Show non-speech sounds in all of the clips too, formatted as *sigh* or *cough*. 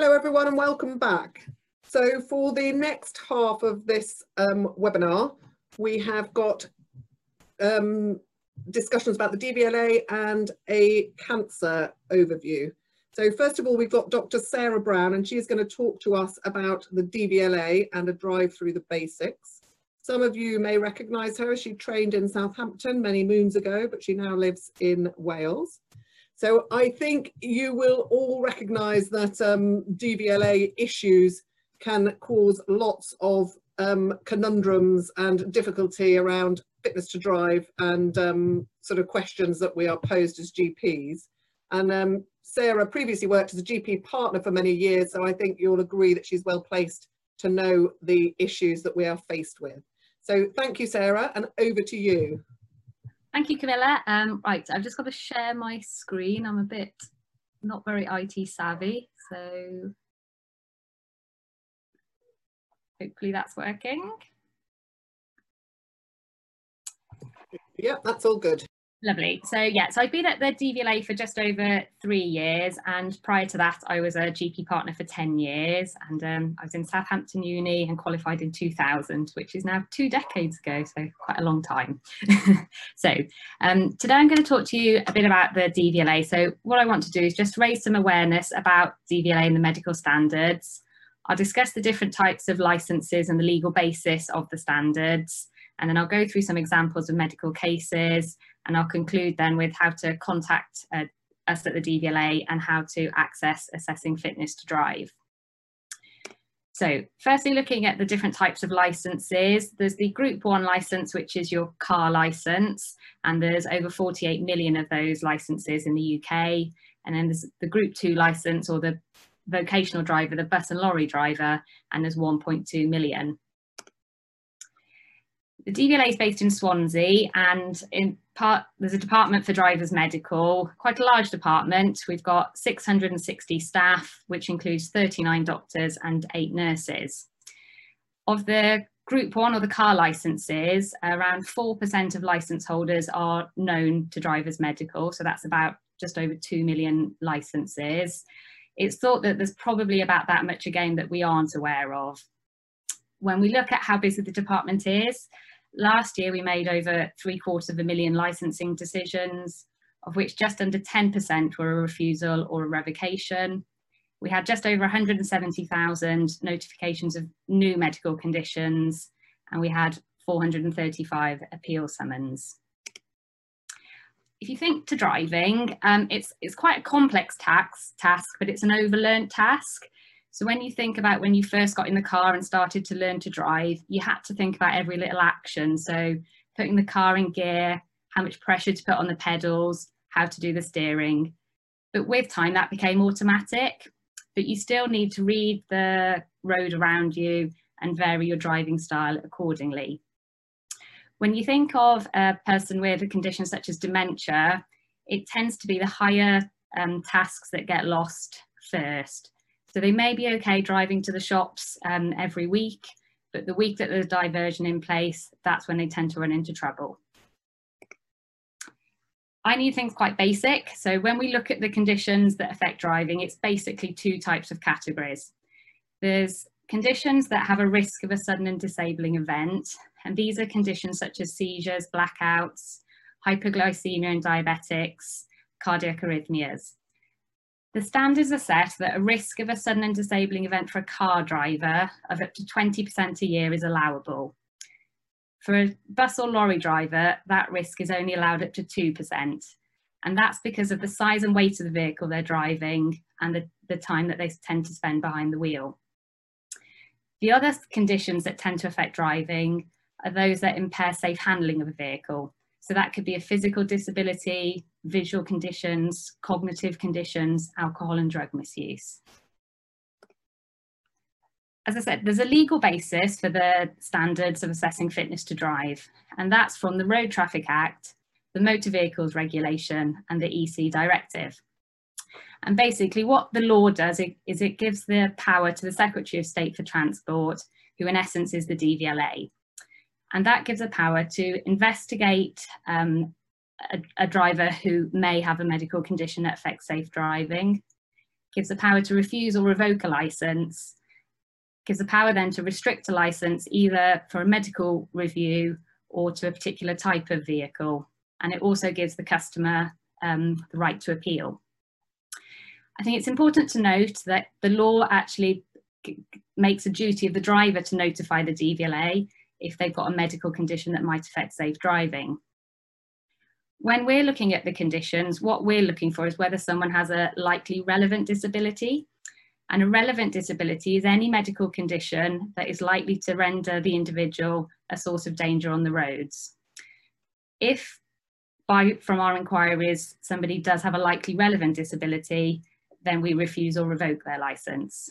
Hello everyone and welcome back. So for the next half of this um, webinar, we have got um, discussions about the DVLA and a cancer overview. So first of all, we've got Dr. Sarah Brown and she's going to talk to us about the DVLA and a drive through the basics. Some of you may recognise her. She trained in Southampton many moons ago, but she now lives in Wales. So I think you will all recognise that um, DVLA issues can cause lots of um, conundrums and difficulty around fitness to drive and um, sort of questions that we are posed as GPs. And um, Sarah previously worked as a GP partner for many years, so I think you'll agree that she's well placed to know the issues that we are faced with. So thank you, Sarah, and over to you. Thank you, Camilla. Um, right, I've just got to share my screen. I'm a bit not very IT savvy, so hopefully that's working. Yeah, that's all good. Lovely. So yeah, so I've been at the DVLA for just over three years, and prior to that, I was a GP partner for ten years, and um, I was in Southampton Uni and qualified in 2000, which is now two decades ago, so quite a long time. *laughs* so um, today I'm going to talk to you a bit about the DVLA. So what I want to do is just raise some awareness about DVLA and the medical standards. I'll discuss the different types of licenses and the legal basis of the standards. And then I'll go through some examples of medical cases and I'll conclude then with how to contact uh, us at the DVLA and how to access assessing fitness to drive. So firstly, looking at the different types of licenses, there's the Group 1 license, which is your car license, and there's over 48 million of those licenses in the UK. And then there's the Group 2 license or the vocational driver, the bus and lorry driver, and there's 1.2 million. The DVLA is based in Swansea and in part there's a department for drivers medical, quite a large department. We've got 660 staff, which includes 39 doctors and eight nurses. Of the group one or the car licenses, around 4% of license holders are known to drivers medical. So that's about just over 2 million licenses. It's thought that there's probably about that much again that we aren't aware of. When we look at how busy the department is, Last year, we made over three quarters of a million licensing decisions, of which just under 10% were a refusal or a revocation. We had just over 170,000 notifications of new medical conditions, and we had 435 appeal summons. If you think to driving, um, it's, it's quite a complex tax, task, but it's an overlearned task. So when you think about when you first got in the car and started to learn to drive, you had to think about every little action. So putting the car in gear, how much pressure to put on the pedals, how to do the steering. But with time, that became automatic. But you still need to read the road around you and vary your driving style accordingly. When you think of a person with a condition such as dementia, it tends to be the higher um, tasks that get lost first. So they may be okay driving to the shops um, every week, but the week that there's a diversion in place, that's when they tend to run into trouble. I need things quite basic. So when we look at the conditions that affect driving, it's basically two types of categories. There's conditions that have a risk of a sudden and disabling event. And these are conditions such as seizures, blackouts, hypoglycemia and diabetics, cardiac arrhythmias. The standards are set that a risk of a sudden and disabling event for a car driver of up to 20% a year is allowable. For a bus or lorry driver, that risk is only allowed up to 2%. And that's because of the size and weight of the vehicle they're driving and the, the time that they tend to spend behind the wheel. The other conditions that tend to affect driving are those that impair safe handling of a vehicle. So that could be a physical disability, visual conditions, cognitive conditions, alcohol and drug misuse. As I said, there's a legal basis for the standards of assessing fitness to drive, and that's from the Road Traffic Act, the Motor Vehicles Regulation, and the EC Directive. And basically what the law does is it gives the power to the Secretary of State for Transport, who in essence is the DVLA. And that gives a power to investigate um, a, a driver who may have a medical condition that affects safe driving, gives the power to refuse or revoke a licence, gives the power then to restrict a licence either for a medical review or to a particular type of vehicle. And it also gives the customer um, the right to appeal. I think it's important to note that the law actually makes a duty of the driver to notify the DVLA if they've got a medical condition that might affect safe driving. When we're looking at the conditions, what we're looking for is whether someone has a likely relevant disability. And a relevant disability is any medical condition that is likely to render the individual a source of danger on the roads. If by, from our inquiries, somebody does have a likely relevant disability, then we refuse or revoke their licence.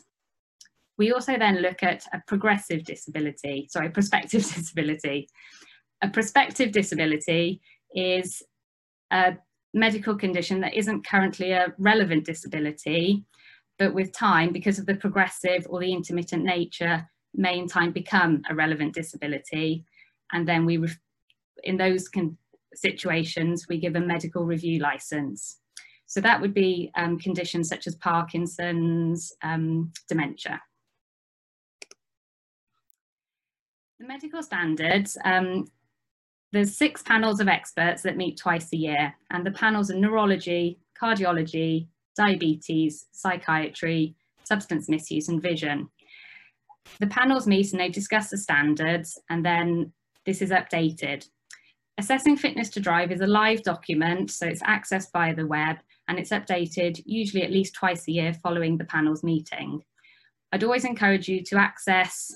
We also then look at a progressive disability, sorry, prospective *laughs* disability. A prospective disability is a medical condition that isn't currently a relevant disability, but with time, because of the progressive or the intermittent nature, may in time become a relevant disability. And then we, in those situations, we give a medical review license. So that would be um, conditions such as Parkinson's, um, dementia. The medical standards, um, there's six panels of experts that meet twice a year, and the panels are neurology, cardiology, diabetes, psychiatry, substance misuse, and vision. The panels meet and they discuss the standards, and then this is updated. Assessing fitness to drive is a live document, so it's accessed via the web, and it's updated usually at least twice a year following the panel's meeting. I'd always encourage you to access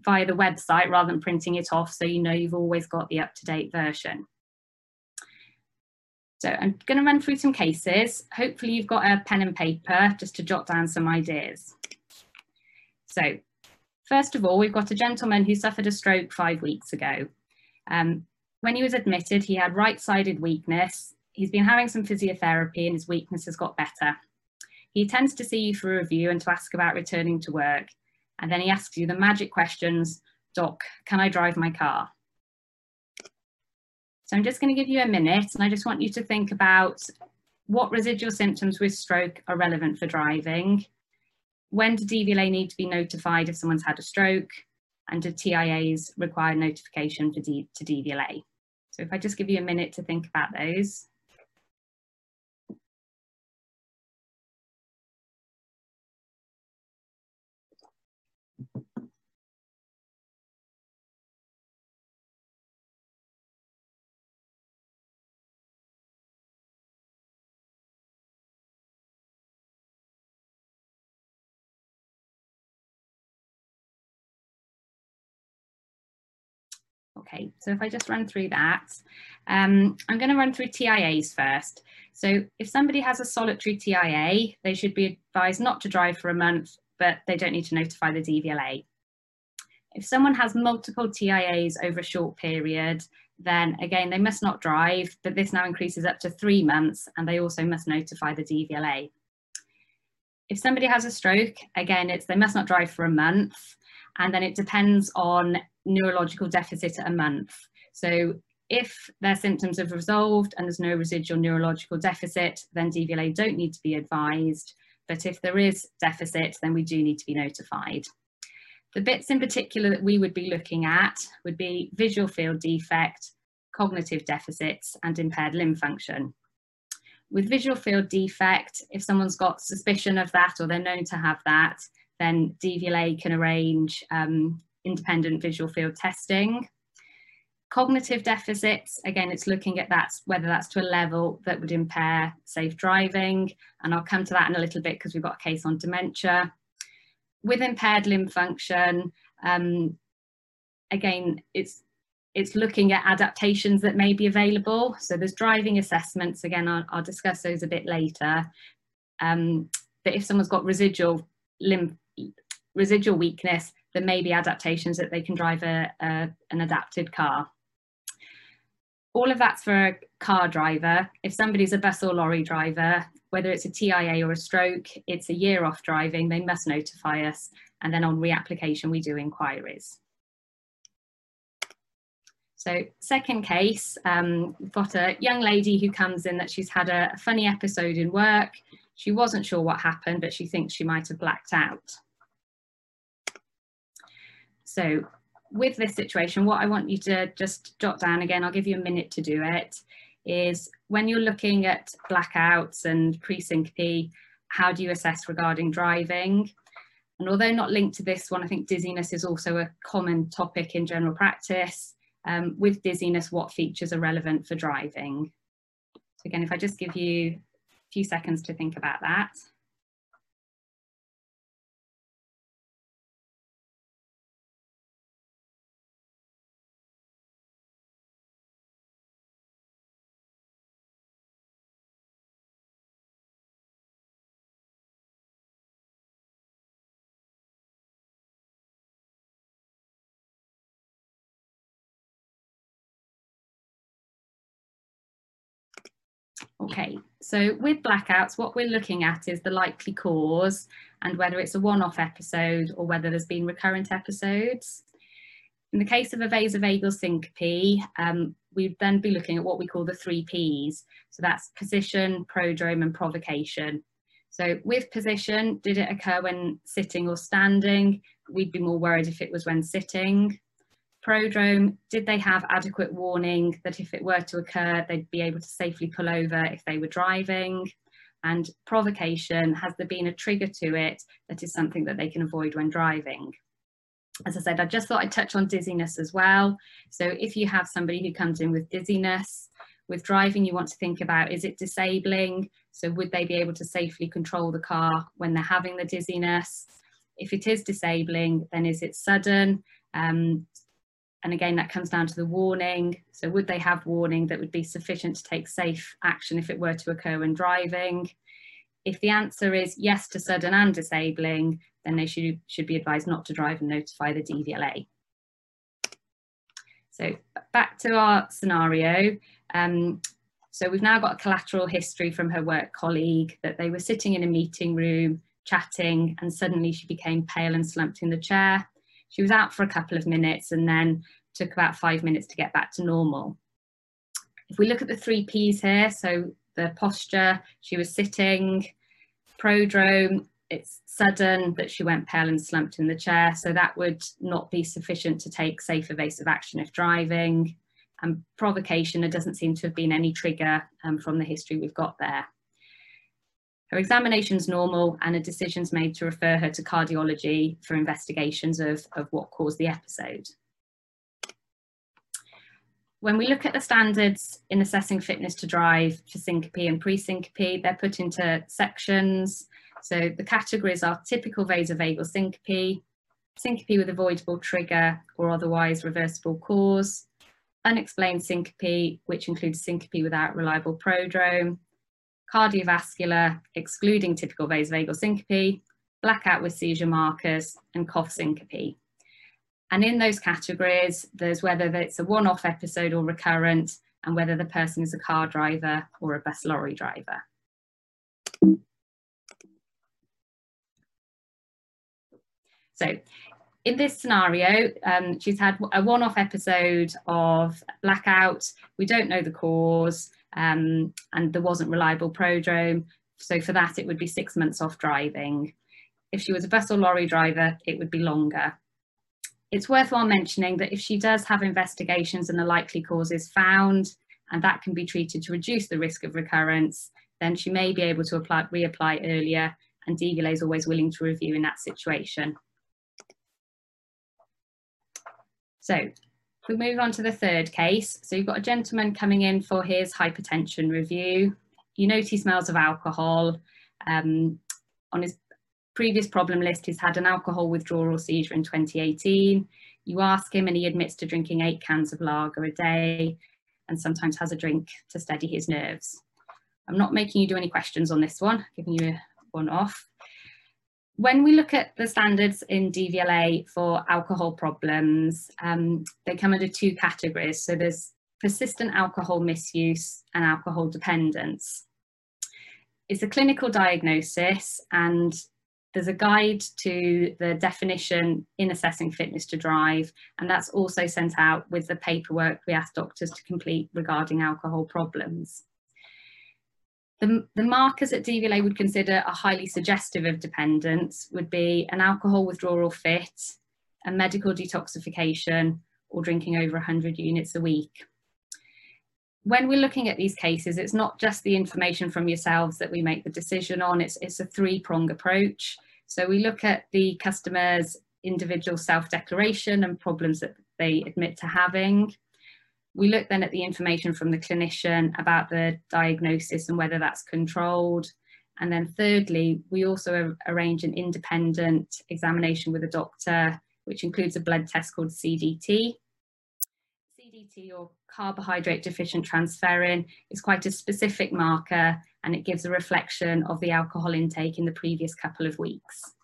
via the website rather than printing it off so you know you've always got the up-to-date version. So I'm going to run through some cases. Hopefully you've got a pen and paper just to jot down some ideas. So first of all, we've got a gentleman who suffered a stroke five weeks ago. Um, when he was admitted, he had right-sided weakness. He's been having some physiotherapy and his weakness has got better. He tends to see you for a review and to ask about returning to work. And then he asks you the magic questions, Doc, can I drive my car? So I'm just going to give you a minute and I just want you to think about what residual symptoms with stroke are relevant for driving. When do DVLA need to be notified if someone's had a stroke? And do TIAs require notification for D to DVLA? So if I just give you a minute to think about those. Okay, so if I just run through that, um, I'm going to run through TIAs first. So if somebody has a solitary TIA, they should be advised not to drive for a month, but they don't need to notify the DVLA. If someone has multiple TIAs over a short period, then again, they must not drive, but this now increases up to three months and they also must notify the DVLA. If somebody has a stroke, again, it's they must not drive for a month and then it depends on neurological deficit at a month. So if their symptoms have resolved and there's no residual neurological deficit, then DVLA don't need to be advised. But if there is deficit, then we do need to be notified. The bits in particular that we would be looking at would be visual field defect, cognitive deficits and impaired limb function. With visual field defect, if someone's got suspicion of that or they're known to have that, then DVLA can arrange um, independent visual field testing. Cognitive deficits, again, it's looking at that, whether that's to a level that would impair safe driving. And I'll come to that in a little bit because we've got a case on dementia. With impaired limb function, um, again, it's it's looking at adaptations that may be available. So there's driving assessments. Again, I'll, I'll discuss those a bit later. Um, but if someone's got residual limb residual weakness, there may be adaptations that they can drive a, a, an adapted car. All of that's for a car driver. If somebody's a bus or lorry driver, whether it's a TIA or a stroke, it's a year off driving, they must notify us. And then on reapplication, we do inquiries. So second case, um, we've got a young lady who comes in that she's had a, a funny episode in work. She wasn't sure what happened, but she thinks she might have blacked out. So with this situation, what I want you to just jot down again, I'll give you a minute to do it, is when you're looking at blackouts and pre-syncope, how do you assess regarding driving? And although not linked to this one, I think dizziness is also a common topic in general practice. Um, with dizziness, what features are relevant for driving? So again, if I just give you a few seconds to think about that. Okay, so with blackouts, what we're looking at is the likely cause and whether it's a one-off episode or whether there's been recurrent episodes. In the case of a vasovagal syncope, um, we'd then be looking at what we call the three Ps. So that's position, prodrome and provocation. So with position, did it occur when sitting or standing? We'd be more worried if it was when sitting. Prodrome, did they have adequate warning that if it were to occur, they'd be able to safely pull over if they were driving? And provocation, has there been a trigger to it that is something that they can avoid when driving? As I said, I just thought I'd touch on dizziness as well. So if you have somebody who comes in with dizziness, with driving, you want to think about, is it disabling? So would they be able to safely control the car when they're having the dizziness? If it is disabling, then is it sudden? Um, and again, that comes down to the warning. So would they have warning that would be sufficient to take safe action if it were to occur when driving? If the answer is yes to sudden and disabling, then they should, should be advised not to drive and notify the DVLA. So back to our scenario. Um, so we've now got a collateral history from her work colleague that they were sitting in a meeting room, chatting, and suddenly she became pale and slumped in the chair. She was out for a couple of minutes and then took about five minutes to get back to normal. If we look at the three Ps here, so the posture, she was sitting, prodrome, it's sudden that she went pale and slumped in the chair, so that would not be sufficient to take safe evasive action if driving. And provocation, there doesn't seem to have been any trigger um, from the history we've got there. Her examination's normal and a decision's made to refer her to cardiology for investigations of, of what caused the episode. When we look at the standards in assessing fitness to drive for syncope and pre-syncope, they're put into sections. So the categories are typical vasovagal syncope, syncope with avoidable trigger or otherwise reversible cause, unexplained syncope, which includes syncope without reliable prodrome, cardiovascular, excluding typical vasovagal syncope, blackout with seizure markers, and cough syncope. And in those categories, there's whether it's a one-off episode or recurrent, and whether the person is a car driver or a bus lorry driver. So in this scenario, um, she's had a one-off episode of blackout. We don't know the cause um, and there wasn't reliable prodrome. So for that, it would be six months off driving. If she was a bus or lorry driver, it would be longer. It's worthwhile mentioning that if she does have investigations and the likely causes found, and that can be treated to reduce the risk of recurrence, then she may be able to apply, reapply earlier and DVLA is always willing to review in that situation. So we move on to the third case, so you've got a gentleman coming in for his hypertension review. You note he smells of alcohol. Um, on his previous problem list, he's had an alcohol withdrawal seizure in 2018. You ask him and he admits to drinking eight cans of lager a day and sometimes has a drink to steady his nerves. I'm not making you do any questions on this one, giving you one off when we look at the standards in DVLA for alcohol problems, um, they come under two categories. So there's persistent alcohol misuse and alcohol dependence. It's a clinical diagnosis and there's a guide to the definition in assessing fitness to drive and that's also sent out with the paperwork we ask doctors to complete regarding alcohol problems. The, the markers that DVLA would consider are highly suggestive of dependence would be an alcohol withdrawal fit, a medical detoxification, or drinking over 100 units a week. When we're looking at these cases, it's not just the information from yourselves that we make the decision on, it's, it's a three-prong approach. So we look at the customer's individual self-declaration and problems that they admit to having. We look then at the information from the clinician about the diagnosis and whether that's controlled. And then thirdly, we also arrange an independent examination with a doctor, which includes a blood test called CDT. CDT or carbohydrate deficient transferrin is quite a specific marker and it gives a reflection of the alcohol intake in the previous couple of weeks.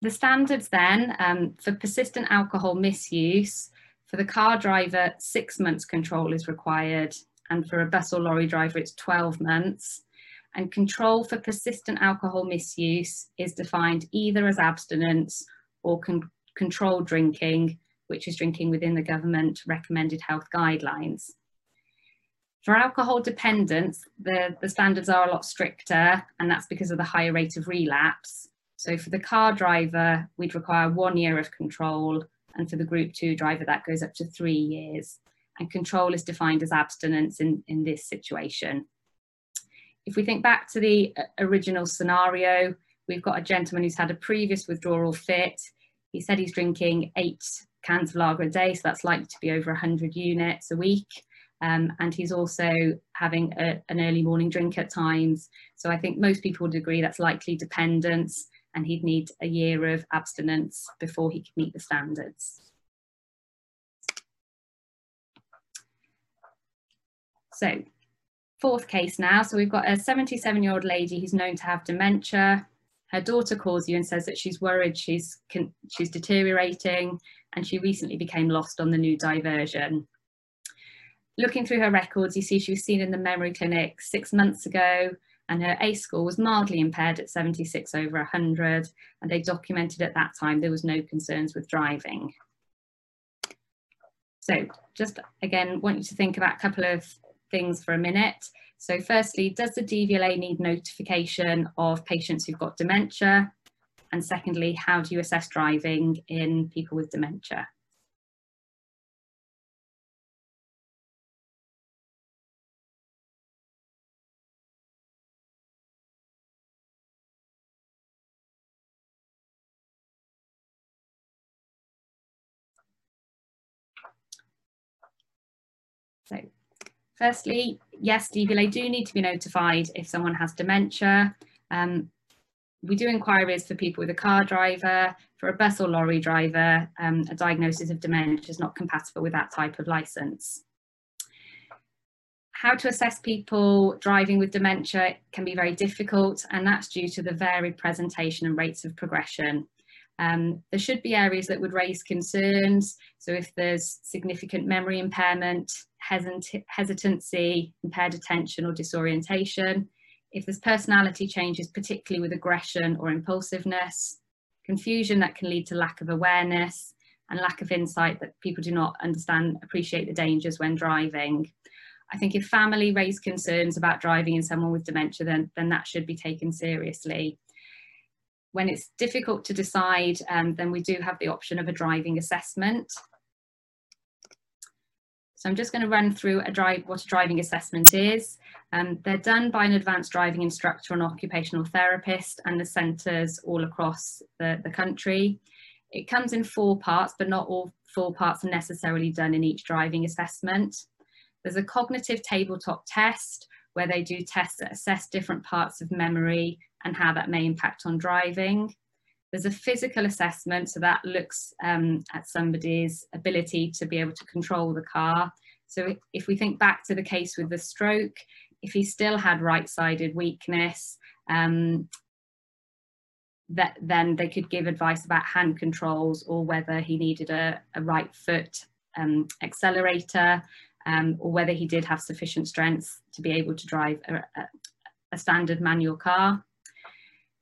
The standards then um, for persistent alcohol misuse, for the car driver, six months control is required, and for a bus or lorry driver, it's 12 months. And control for persistent alcohol misuse is defined either as abstinence or con controlled drinking, which is drinking within the government recommended health guidelines. For alcohol dependence, the, the standards are a lot stricter, and that's because of the higher rate of relapse. So for the car driver, we'd require one year of control, and for the group two driver, that goes up to three years. And control is defined as abstinence in, in this situation. If we think back to the uh, original scenario, we've got a gentleman who's had a previous withdrawal fit. He said he's drinking eight cans of lager a day, so that's likely to be over 100 units a week. Um, and he's also having a, an early morning drink at times. So I think most people would agree that's likely dependence and he'd need a year of abstinence before he could meet the standards. So fourth case now. So we've got a 77 year old lady who's known to have dementia. Her daughter calls you and says that she's worried she's, she's deteriorating and she recently became lost on the new diversion. Looking through her records, you see she was seen in the memory clinic six months ago and her ACE score was mildly impaired at 76 over 100 and they documented at that time there was no concerns with driving. So just again, want you to think about a couple of things for a minute. So firstly, does the DVLA need notification of patients who've got dementia? And secondly, how do you assess driving in people with dementia? So firstly, yes, DVLA do need to be notified if someone has dementia. Um, we do inquiries for people with a car driver, for a bus or lorry driver, um, a diagnosis of dementia is not compatible with that type of licence. How to assess people driving with dementia can be very difficult and that's due to the varied presentation and rates of progression. Um, there should be areas that would raise concerns. So if there's significant memory impairment, hesitancy, impaired attention or disorientation, if there's personality changes, particularly with aggression or impulsiveness, confusion that can lead to lack of awareness and lack of insight that people do not understand, appreciate the dangers when driving. I think if family raise concerns about driving in someone with dementia, then, then that should be taken seriously when it's difficult to decide, um, then we do have the option of a driving assessment. So I'm just going to run through a drive, what a driving assessment is. Um, they're done by an advanced driving instructor and occupational therapist and the centres all across the, the country. It comes in four parts, but not all four parts are necessarily done in each driving assessment. There's a cognitive tabletop test where they do tests that assess different parts of memory and how that may impact on driving. There's a physical assessment, so that looks um, at somebody's ability to be able to control the car. So if we think back to the case with the stroke, if he still had right-sided weakness, um, that then they could give advice about hand controls or whether he needed a, a right foot um, accelerator um, or whether he did have sufficient strength to be able to drive a, a, a standard manual car.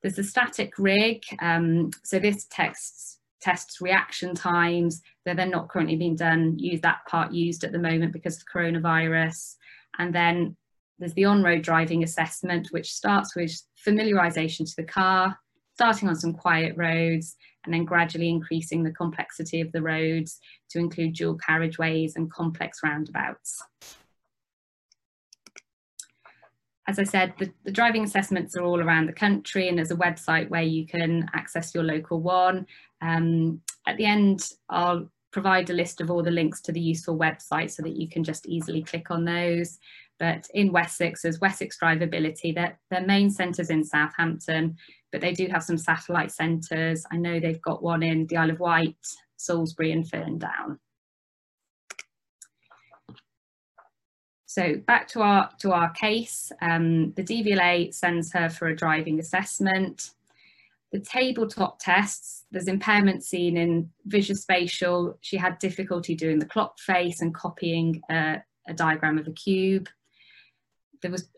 There's a static rig. Um, so this tests, tests reaction times. They're, they're not currently being done, use that part used at the moment because of coronavirus. And then there's the on-road driving assessment, which starts with familiarisation to the car, starting on some quiet roads, and then gradually increasing the complexity of the roads to include dual carriageways and complex roundabouts. As I said, the, the, driving assessments are all around the country and there's a website where you can access your local one. Um, at the end, I'll provide a list of all the links to the useful websites so that you can just easily click on those. But in Wessex, there's Wessex Drivability, their, their main centre's in Southampton, but they do have some satellite centres. I know they've got one in the Isle of Wight, Salisbury and Ferndown. So back to our to our case, um, the DVLA sends her for a driving assessment. The tabletop tests, there's impairment seen in visuospatial. She had difficulty doing the clock face and copying a, a diagram of a cube. There was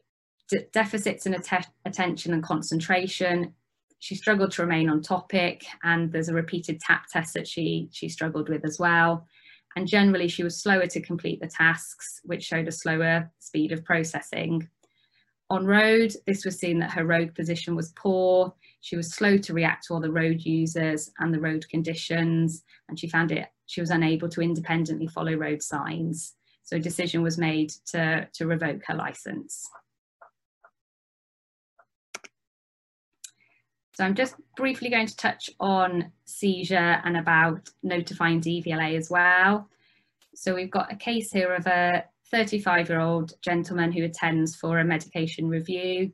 deficits in att attention and concentration. She struggled to remain on topic and there's a repeated tap test that she, she struggled with as well. And generally she was slower to complete the tasks, which showed a slower speed of processing. On road, this was seen that her road position was poor. She was slow to react to all the road users and the road conditions, and she found it, she was unable to independently follow road signs. So a decision was made to, to revoke her licence. So I'm just briefly going to touch on seizure and about notifying DVLA as well. So we've got a case here of a 35 year old gentleman who attends for a medication review.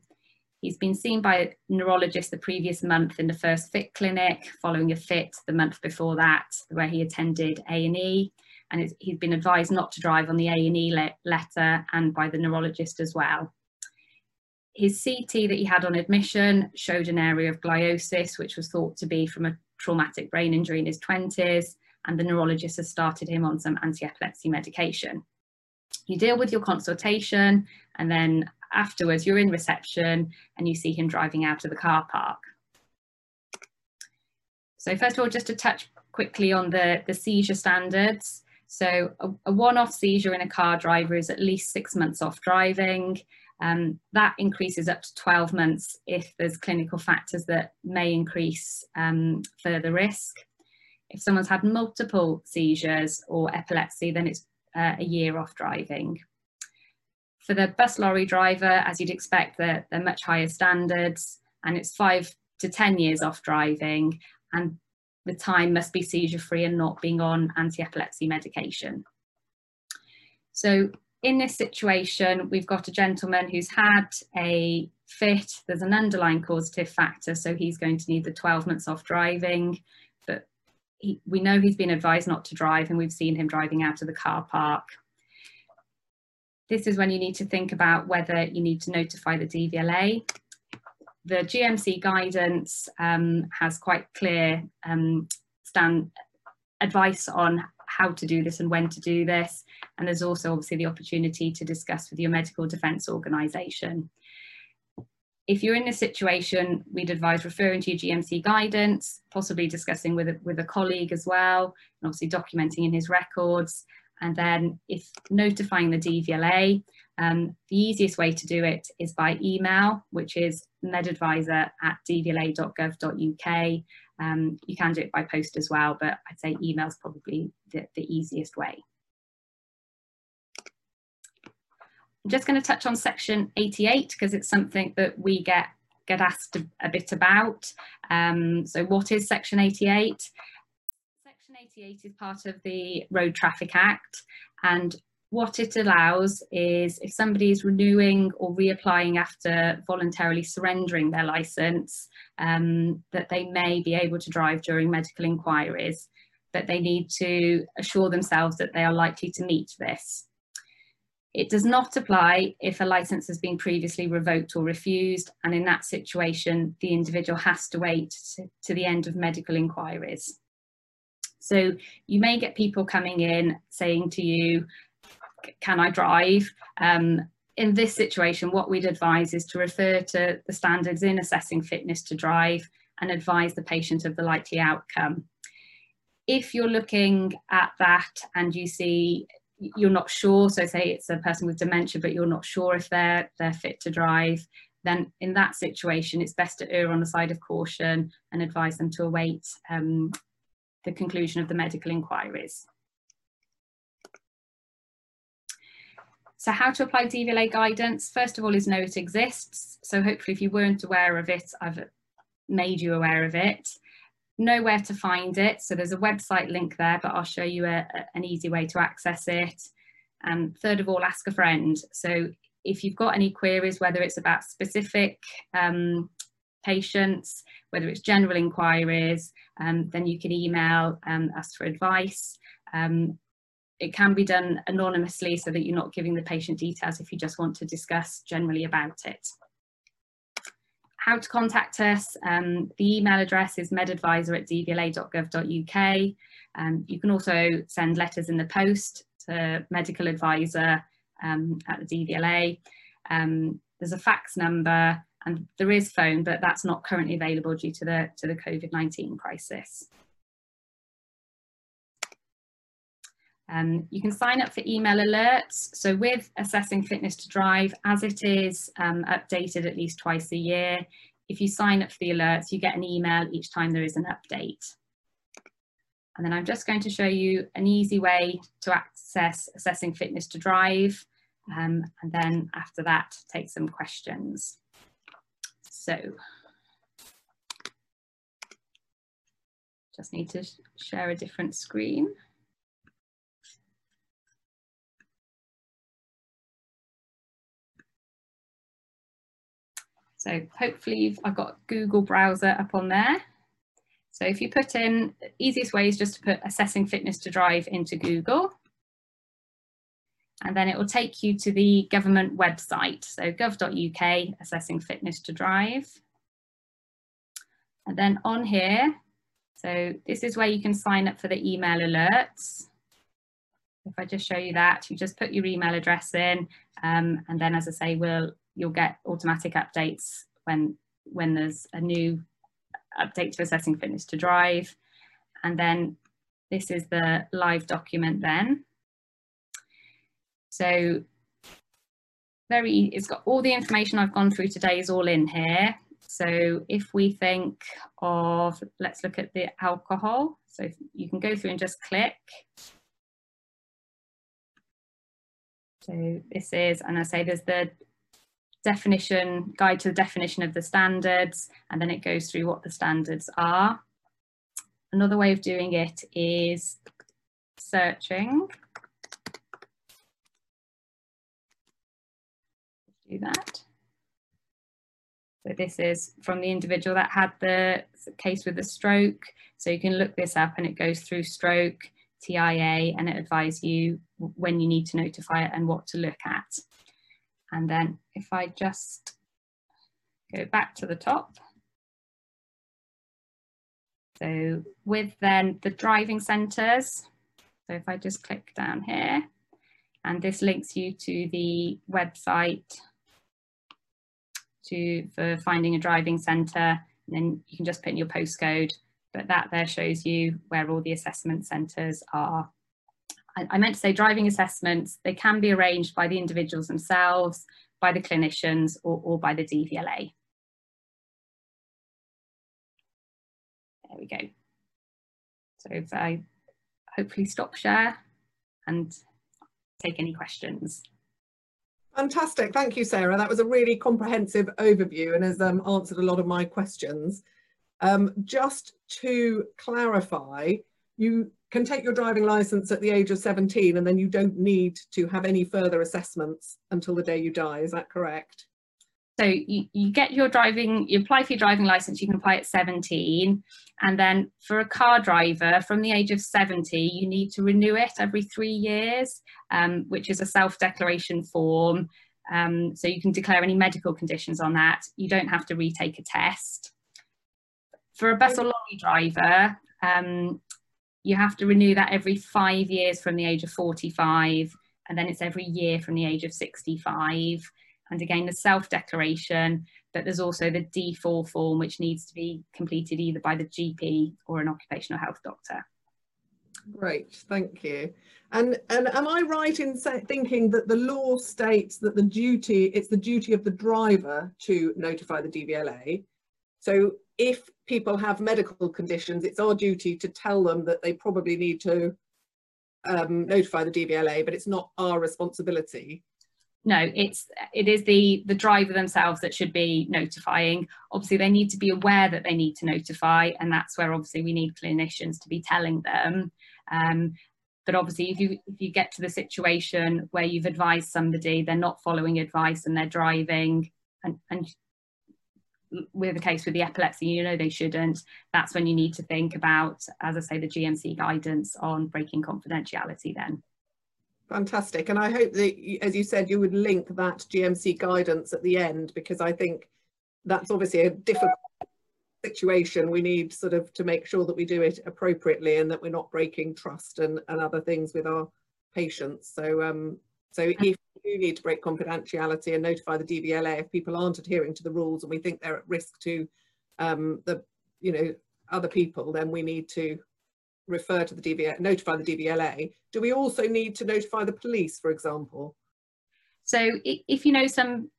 He's been seen by a neurologist the previous month in the first FIT clinic, following a FIT the month before that, where he attended A&E, and he's been advised not to drive on the A&E le letter and by the neurologist as well. His CT that he had on admission showed an area of gliosis, which was thought to be from a traumatic brain injury in his 20s, and the neurologist has started him on some anti-epilepsy medication. You deal with your consultation, and then afterwards you're in reception and you see him driving out of the car park. So first of all, just to touch quickly on the, the seizure standards. So a, a one-off seizure in a car driver is at least six months off driving. Um, that increases up to 12 months if there's clinical factors that may increase um, further risk. If someone's had multiple seizures or epilepsy, then it's uh, a year off driving. For the bus lorry driver, as you'd expect, they're, they're much higher standards and it's five to 10 years off driving and the time must be seizure free and not being on anti-epilepsy medication. So in this situation, we've got a gentleman who's had a fit, there's an underlying causative factor, so he's going to need the 12 months off driving, but he, we know he's been advised not to drive and we've seen him driving out of the car park. This is when you need to think about whether you need to notify the DVLA. The GMC guidance um, has quite clear um, stand advice on how to do this and when to do this. And there's also obviously the opportunity to discuss with your medical defence organisation. If you're in this situation, we'd advise referring to your GMC guidance, possibly discussing with a, with a colleague as well, and obviously documenting in his records. And then if notifying the DVLA, um, the easiest way to do it is by email, which is medadvisor at dvla.gov.uk. Um, you can do it by post as well, but I'd say email is probably the, the easiest way. I'm just going to touch on section 88 because it's something that we get get asked a, a bit about. Um, so what is section 88? Section 88 is part of the Road Traffic Act and what it allows is if somebody is renewing or reapplying after voluntarily surrendering their licence, um, that they may be able to drive during medical inquiries, but they need to assure themselves that they are likely to meet this. It does not apply if a licence has been previously revoked or refused, and in that situation, the individual has to wait to the end of medical inquiries. So you may get people coming in saying to you, can I drive? Um, in this situation, what we'd advise is to refer to the standards in assessing fitness to drive and advise the patient of the likely outcome. If you're looking at that and you see you're not sure, so say it's a person with dementia, but you're not sure if they're, they're fit to drive, then in that situation, it's best to err on the side of caution and advise them to await um, the conclusion of the medical inquiries. So how to apply DVLA guidance, first of all, is know it exists. So hopefully if you weren't aware of it, I've made you aware of it. Know where to find it. So there's a website link there, but I'll show you a, a, an easy way to access it. And um, third of all, ask a friend. So if you've got any queries, whether it's about specific um, patients, whether it's general inquiries, um, then you can email um, us for advice. Um, it can be done anonymously so that you're not giving the patient details if you just want to discuss generally about it. How to contact us, um, the email address is medadvisor at dvla.gov.uk. Um, you can also send letters in the post to medical advisor um, at the DVLA. Um, there's a fax number and there is phone, but that's not currently available due to the, to the COVID-19 crisis. Um, you can sign up for email alerts. So with assessing fitness to drive, as it is um, updated at least twice a year, if you sign up for the alerts, you get an email each time there is an update. And then I'm just going to show you an easy way to access assessing fitness to drive. Um, and then after that, take some questions. So just need to share a different screen. So hopefully I've got Google browser up on there. So if you put in, the easiest way is just to put assessing fitness to drive into Google. And then it will take you to the government website. So gov.uk, assessing fitness to drive. And then on here, so this is where you can sign up for the email alerts. If I just show you that, you just put your email address in, um, and then as I say, we'll you'll get automatic updates when when there's a new update to assessing fitness to drive. And then this is the live document then. So very, it's got all the information I've gone through today is all in here. So if we think of, let's look at the alcohol. So you can go through and just click. So this is, and I say there's the definition, guide to the definition of the standards, and then it goes through what the standards are. Another way of doing it is searching. Do that. So this is from the individual that had the case with the stroke. So you can look this up and it goes through stroke, TIA, and it advises you when you need to notify it and what to look at. And then if I just go back to the top. So with then the driving centres, so if I just click down here, and this links you to the website to for finding a driving centre, and then you can just put in your postcode, but that there shows you where all the assessment centres are I, meant to say driving assessments, they can be arranged by the individuals themselves, by the clinicians or, or by the DVLA. There we go. So if I hopefully stop share and take any questions. Fantastic, thank you Sarah. That was a really comprehensive overview and has um, answered a lot of my questions. Um, just to clarify, you can take your driving license at the age of 17 and then you don't need to have any further assessments until the day you die, is that correct? So you, you get your driving, you apply for your driving license, you can apply at 17. And then for a car driver from the age of 70, you need to renew it every three years, um, which is a self-declaration form. Um, so you can declare any medical conditions on that. You don't have to retake a test. For a bus or lorry driver, um, you have to renew that every five years from the age of 45 and then it's every year from the age of 65 and again the self-declaration but there's also the D4 form which needs to be completed either by the GP or an occupational health doctor. Great, thank you. And, and am I right in thinking that the law states that the duty, it's the duty of the driver to notify the DVLA? So if people have medical conditions, it's our duty to tell them that they probably need to um, notify the DVLA, but it's not our responsibility. No, it's it is the the driver themselves that should be notifying. Obviously, they need to be aware that they need to notify, and that's where obviously we need clinicians to be telling them. Um, but obviously, if you if you get to the situation where you've advised somebody they're not following advice and they're driving, and and with the case with the epilepsy, you know they shouldn't. That's when you need to think about, as I say, the GMC guidance on breaking confidentiality. Then. Fantastic, and I hope that, as you said, you would link that GMC guidance at the end because I think that's obviously a difficult situation, we need sort of to make sure that we do it appropriately and that we're not breaking trust and, and other things with our patients. So, um, so if you need to break confidentiality and notify the DVLA if people aren't adhering to the rules and we think they're at risk to um, the, you know, other people, then we need to refer to the DVLA, notify the DVLA. Do we also need to notify the police, for example? So if you know some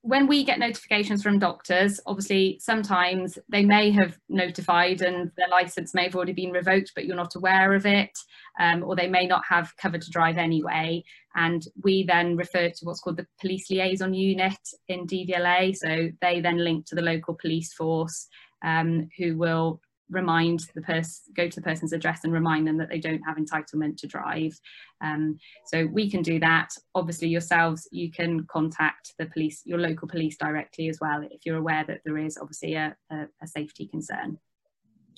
when we get notifications from doctors, obviously sometimes they may have notified and their license may have already been revoked, but you're not aware of it, um, or they may not have cover to drive anyway. And we then refer to what's called the police liaison unit in DVLA. So they then link to the local police force um, who will remind the person, go to the person's address and remind them that they don't have entitlement to drive. Um, so we can do that. Obviously yourselves, you can contact the police, your local police directly as well, if you're aware that there is obviously a, a, a safety concern.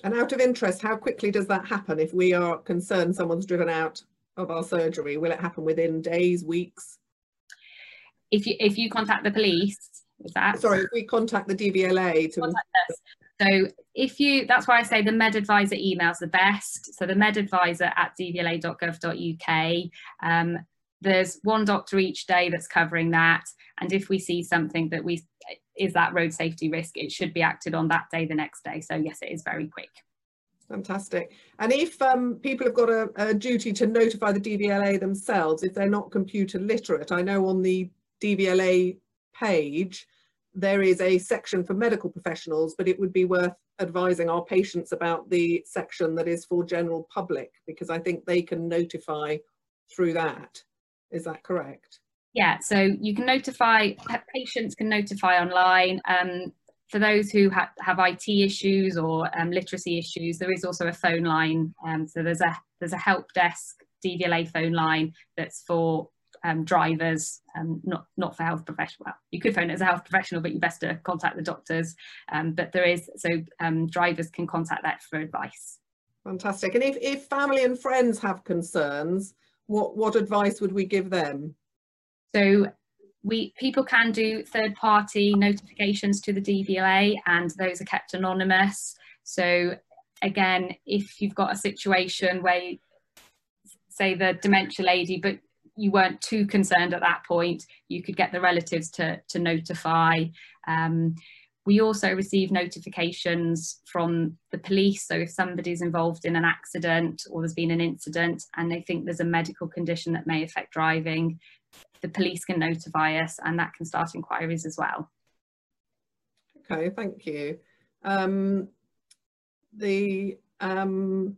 And out of interest, how quickly does that happen if we are concerned someone's driven out of our surgery? Will it happen within days, weeks? If you if you contact the police, is that? Sorry, if we contact the DVLA to contact us, so if you, that's why I say the Med MedAdvisor email's the best. So the MedAdvisor at dvla.gov.uk. Um, there's one doctor each day that's covering that. And if we see something that we is that road safety risk, it should be acted on that day, the next day. So yes, it is very quick. Fantastic. And if um, people have got a, a, duty to notify the DVLA themselves, if they're not computer literate, I know on the DVLA page, there is a section for medical professionals, but it would be worth advising our patients about the section that is for general public, because I think they can notify through that. Is that correct? Yeah, so you can notify, patients can notify online. Um, for those who ha have IT issues or um, literacy issues, there is also a phone line. Um, so there's a there's a help desk DVLA phone line that's for um, drivers, um, not not for health professional. Well, you could phone it as a health professional, but you best to contact the doctors. Um, but there is so um, drivers can contact that for advice. Fantastic. And if if family and friends have concerns, what what advice would we give them? So we people can do third party notifications to the DVLA, and those are kept anonymous. So again, if you've got a situation where you, say the dementia lady, but you weren't too concerned at that point, you could get the relatives to, to notify. Um, we also receive notifications from the police. So if somebody's involved in an accident or there's been an incident and they think there's a medical condition that may affect driving, the police can notify us and that can start inquiries as well. Okay, thank you. Um, the um,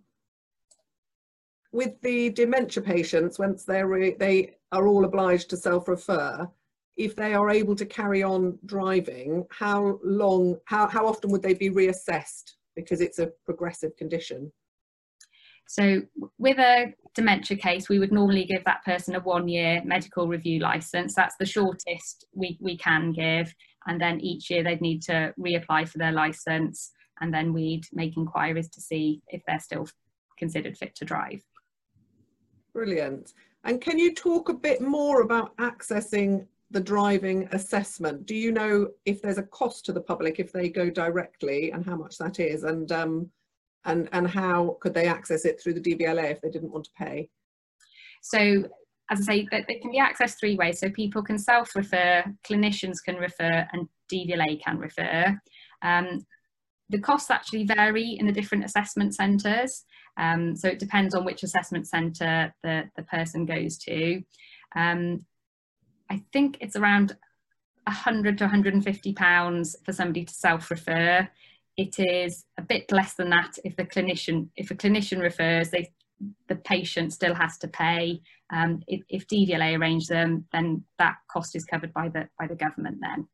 with the dementia patients, once they're they are all obliged to self-refer, if they are able to carry on driving, how long, how, how often would they be reassessed because it's a progressive condition? So with a dementia case, we would normally give that person a one year medical review license. That's the shortest we, we can give. And then each year they'd need to reapply for their license. And then we'd make inquiries to see if they're still considered fit to drive. Brilliant. And can you talk a bit more about accessing the driving assessment? Do you know if there's a cost to the public if they go directly and how much that is and um, and and how could they access it through the DVLA if they didn't want to pay? So as I say, it can be accessed three ways. So people can self-refer, clinicians can refer and DVLA can refer. Um, the costs actually vary in the different assessment centres. Um, so it depends on which assessment centre the, the person goes to. Um, I think it's around 100 to 150 pounds for somebody to self-refer. It is a bit less than that if the clinician, if a clinician refers, they, the patient still has to pay. Um, if, if DVLA arrange them, then that cost is covered by the by the government then.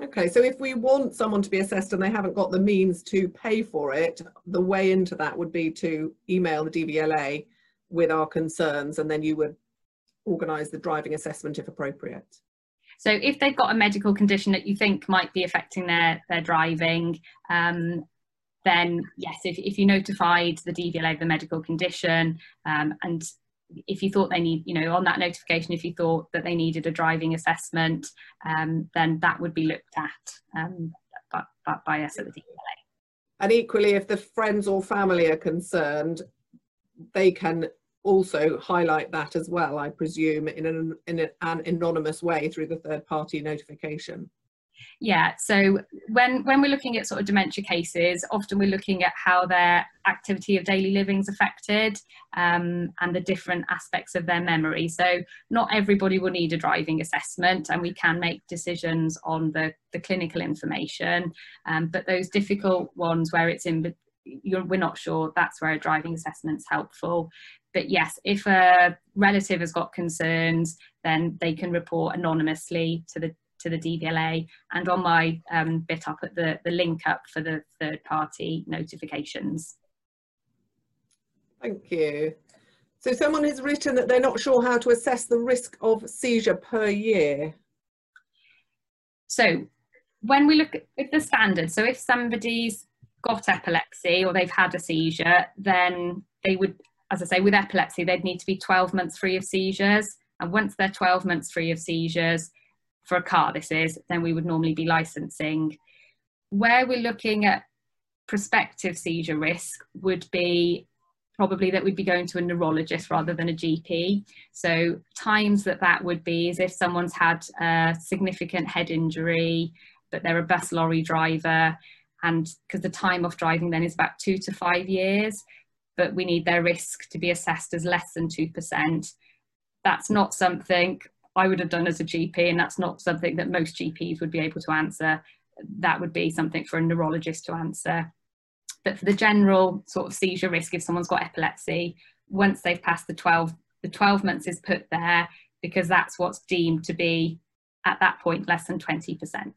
Okay, so if we want someone to be assessed and they haven't got the means to pay for it, the way into that would be to email the DVLA with our concerns and then you would organise the driving assessment if appropriate. So if they've got a medical condition that you think might be affecting their, their driving, um, then yes, if, if you notified the DVLA of the medical condition um, and if you thought they need, you know, on that notification, if you thought that they needed a driving assessment, um, then that would be looked at um, by, by, us at the DVLA. And equally, if the friends or family are concerned, they can also highlight that as well, I presume, in an, in an anonymous way through the third party notification. Yeah, so when, when we're looking at sort of dementia cases, often we're looking at how their activity of daily living is affected um, and the different aspects of their memory. So not everybody will need a driving assessment and we can make decisions on the, the clinical information, um, but those difficult ones where it's in we're not sure that's where a driving assessment's helpful but yes if a relative has got concerns then they can report anonymously to the to the DVLA and on my um, bit up at the, the link up for the third party notifications. Thank you. So someone has written that they're not sure how to assess the risk of seizure per year. So when we look at the standard, so if somebody's got epilepsy or they've had a seizure, then they would, as I say, with epilepsy, they'd need to be 12 months free of seizures. And once they're 12 months free of seizures, for a car this is, then we would normally be licensing. Where we're looking at prospective seizure risk would be probably that we'd be going to a neurologist rather than a GP. So times that that would be is if someone's had a significant head injury, but they're a bus lorry driver, and because the time off driving then is about two to five years, but we need their risk to be assessed as less than 2%. That's not something I would have done as a GP, and that's not something that most GPs would be able to answer. That would be something for a neurologist to answer. But for the general sort of seizure risk, if someone's got epilepsy, once they've passed the 12, the 12 months is put there because that's what's deemed to be at that point less than 20%.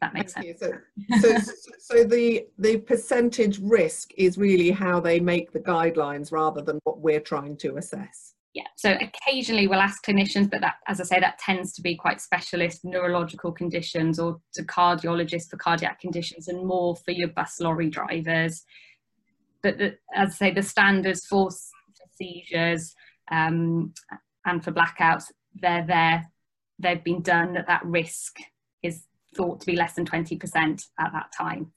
That makes Thank sense. So, so, so the the percentage risk is really how they make the guidelines rather than what we're trying to assess yeah so occasionally we'll ask clinicians but that as i say that tends to be quite specialist neurological conditions or to cardiologists for cardiac conditions and more for your bus lorry drivers. But the, as i say the standards for seizures um, and for blackouts they're there. They've been done that that risk is thought to be less than 20% at that time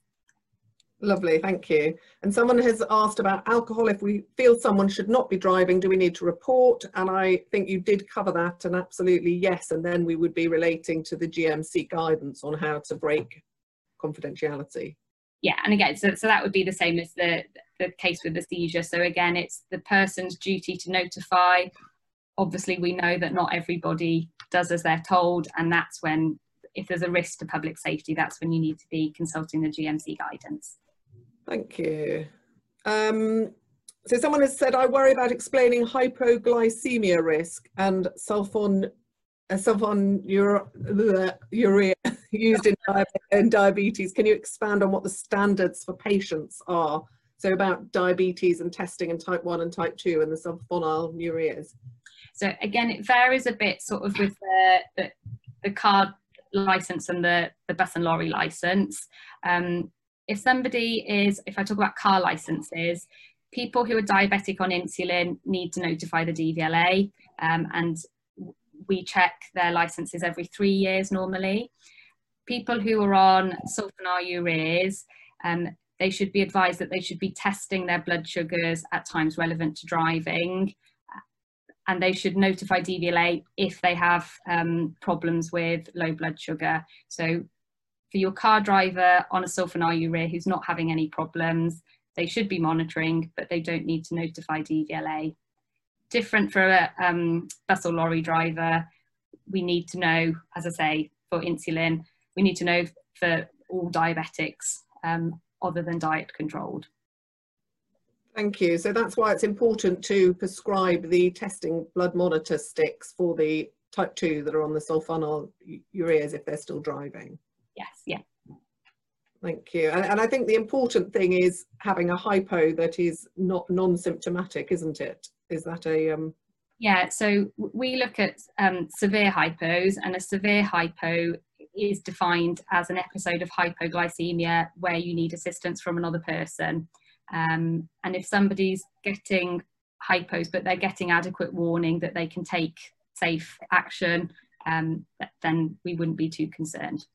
Lovely, thank you. And someone has asked about alcohol. If we feel someone should not be driving, do we need to report? And I think you did cover that and absolutely yes. And then we would be relating to the GMC guidance on how to break confidentiality. Yeah, and again, so, so that would be the same as the, the case with the seizure. So again, it's the person's duty to notify. Obviously, we know that not everybody does as they're told, and that's when, if there's a risk to public safety, that's when you need to be consulting the GMC guidance. Thank you. Um, so someone has said, I worry about explaining hypoglycemia risk and sulfon, uh, sulfonylurea *laughs* used in, in diabetes. Can you expand on what the standards for patients are? So about diabetes and testing and type 1 and type 2 and the sulfonylureas. So again, it varies a bit sort of with the, the, the car license and the, the bus and lorry license. Um, if somebody is, if I talk about car licenses, people who are diabetic on insulin need to notify the DVLA um, and we check their licenses every three years normally. People who are on sulfonylureas, um, they should be advised that they should be testing their blood sugars at times relevant to driving and they should notify DVLA if they have um, problems with low blood sugar. So for your car driver on a sulfonylurea who's not having any problems, they should be monitoring, but they don't need to notify DVLA. Different for a um, bus or lorry driver, we need to know, as I say, for insulin, we need to know for all diabetics um, other than diet controlled. Thank you. So that's why it's important to prescribe the testing blood monitor sticks for the type 2 that are on the sulfonyl ureas if they're still driving. Yes, yeah. Thank you. And, and, I think the important thing is having a hypo that is not non-symptomatic, isn't it? Is that a... Um... Yeah, so we look at um, severe hypos and a severe hypo is defined as an episode of hypoglycemia where you need assistance from another person. Um, and if somebody's getting hypos but they're getting adequate warning that they can take safe action, um, then we wouldn't be too concerned.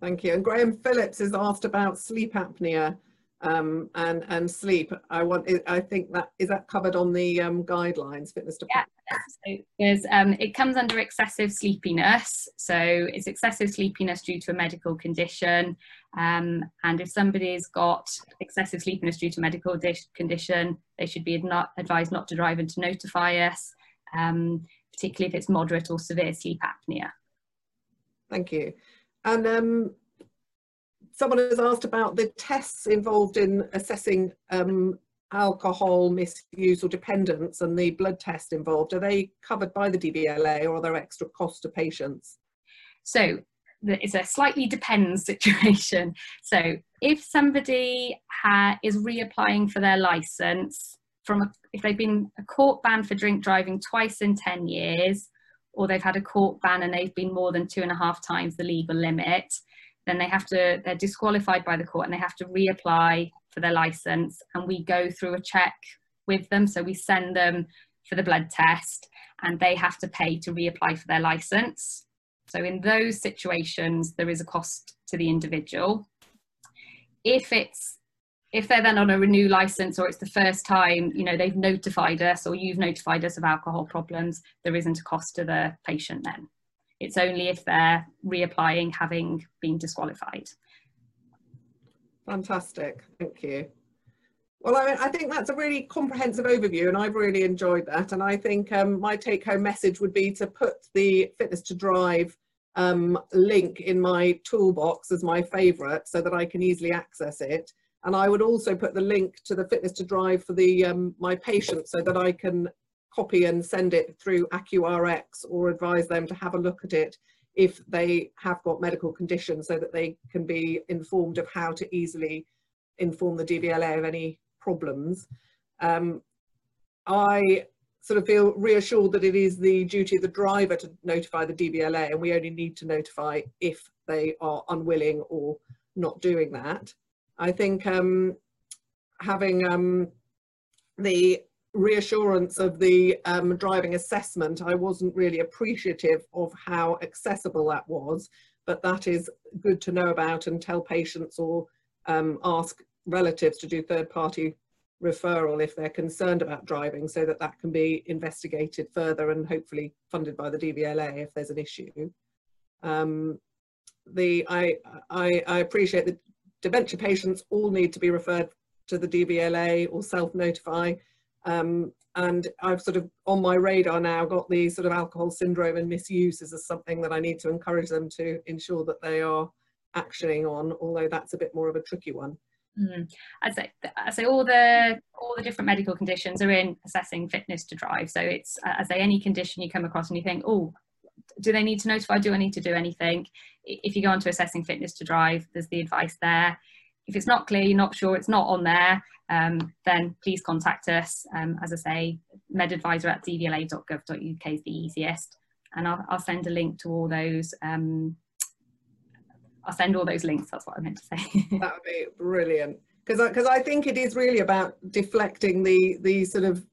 Thank you. And Graham Phillips has asked about sleep apnea um, and and sleep. I want. I think that is that covered on the um, guidelines, fitness to yeah. So there's, um, it comes under excessive sleepiness. So it's excessive sleepiness due to a medical condition. Um, and if somebody's got excessive sleepiness due to medical condition, they should be not advised not to drive and to notify us, um, particularly if it's moderate or severe sleep apnea. Thank you. And um, someone has asked about the tests involved in assessing um, alcohol misuse or dependence and the blood test involved. Are they covered by the DVLA or are there extra costs to patients? So it's a slightly depends *laughs* situation. So if somebody is reapplying for their license from a, if they've been a court ban for drink driving twice in 10 years, or they've had a court ban and they've been more than two and a half times the legal limit, then they have to, they're disqualified by the court and they have to reapply for their license. And we go through a check with them. So we send them for the blood test and they have to pay to reapply for their license. So in those situations, there is a cost to the individual. If it's if they're then on a renew license or it's the first time you know they've notified us or you've notified us of alcohol problems there isn't a cost to the patient then. It's only if they're reapplying having been disqualified. Fantastic. Thank you. Well I, I think that's a really comprehensive overview and I've really enjoyed that. And I think um, my take home message would be to put the fitness to drive um, link in my toolbox as my favorite so that I can easily access it and I would also put the link to the fitness to drive for the um, my patients so that I can copy and send it through AccuRx or advise them to have a look at it if they have got medical conditions so that they can be informed of how to easily inform the DVLA of any problems. Um, I sort of feel reassured that it is the duty of the driver to notify the DVLA and we only need to notify if they are unwilling or not doing that. I think um, having um, the reassurance of the um, driving assessment, I wasn't really appreciative of how accessible that was, but that is good to know about and tell patients or um, ask relatives to do third party referral if they're concerned about driving so that that can be investigated further and hopefully funded by the DVLA if there's an issue. Um, the I, I, I appreciate the dementia patients all need to be referred to the DVLA or self-notify. Um, and I've sort of on my radar now got the sort of alcohol syndrome and misuse as something that I need to encourage them to ensure that they are actioning on, although that's a bit more of a tricky one. Mm. I say, I say all the all the different medical conditions are in assessing fitness to drive. So it's I say any condition you come across and you think, oh, do they need to notify? Do I need to do anything? If you go on to assessing fitness to drive, there's the advice there. If it's not clear, you're not sure, it's not on there, um, then please contact us. Um, as I say, medadvisor at dvla.gov.uk is the easiest. And I'll, I'll, send a link to all those. Um, I'll send all those links, that's what I meant to say. *laughs* that would be brilliant. Because I, cause I think it is really about deflecting the, the sort of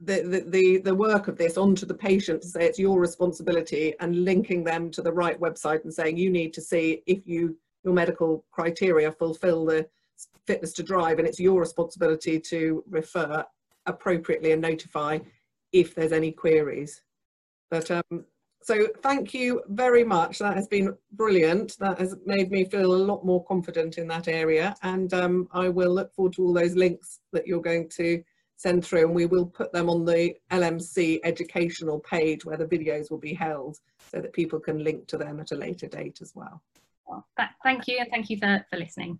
the, the, the, work of this onto the patient to say it's your responsibility and linking them to the right website and saying you need to see if you your medical criteria fulfill the fitness to drive and it's your responsibility to refer appropriately and notify if there's any queries. But um, so thank you very much. That has been brilliant. That has made me feel a lot more confident in that area. And um, I will look forward to all those links that you're going to through and we will put them on the LMC educational page where the videos will be held so that people can link to them at a later date as well. well thank you and thank you for, for listening.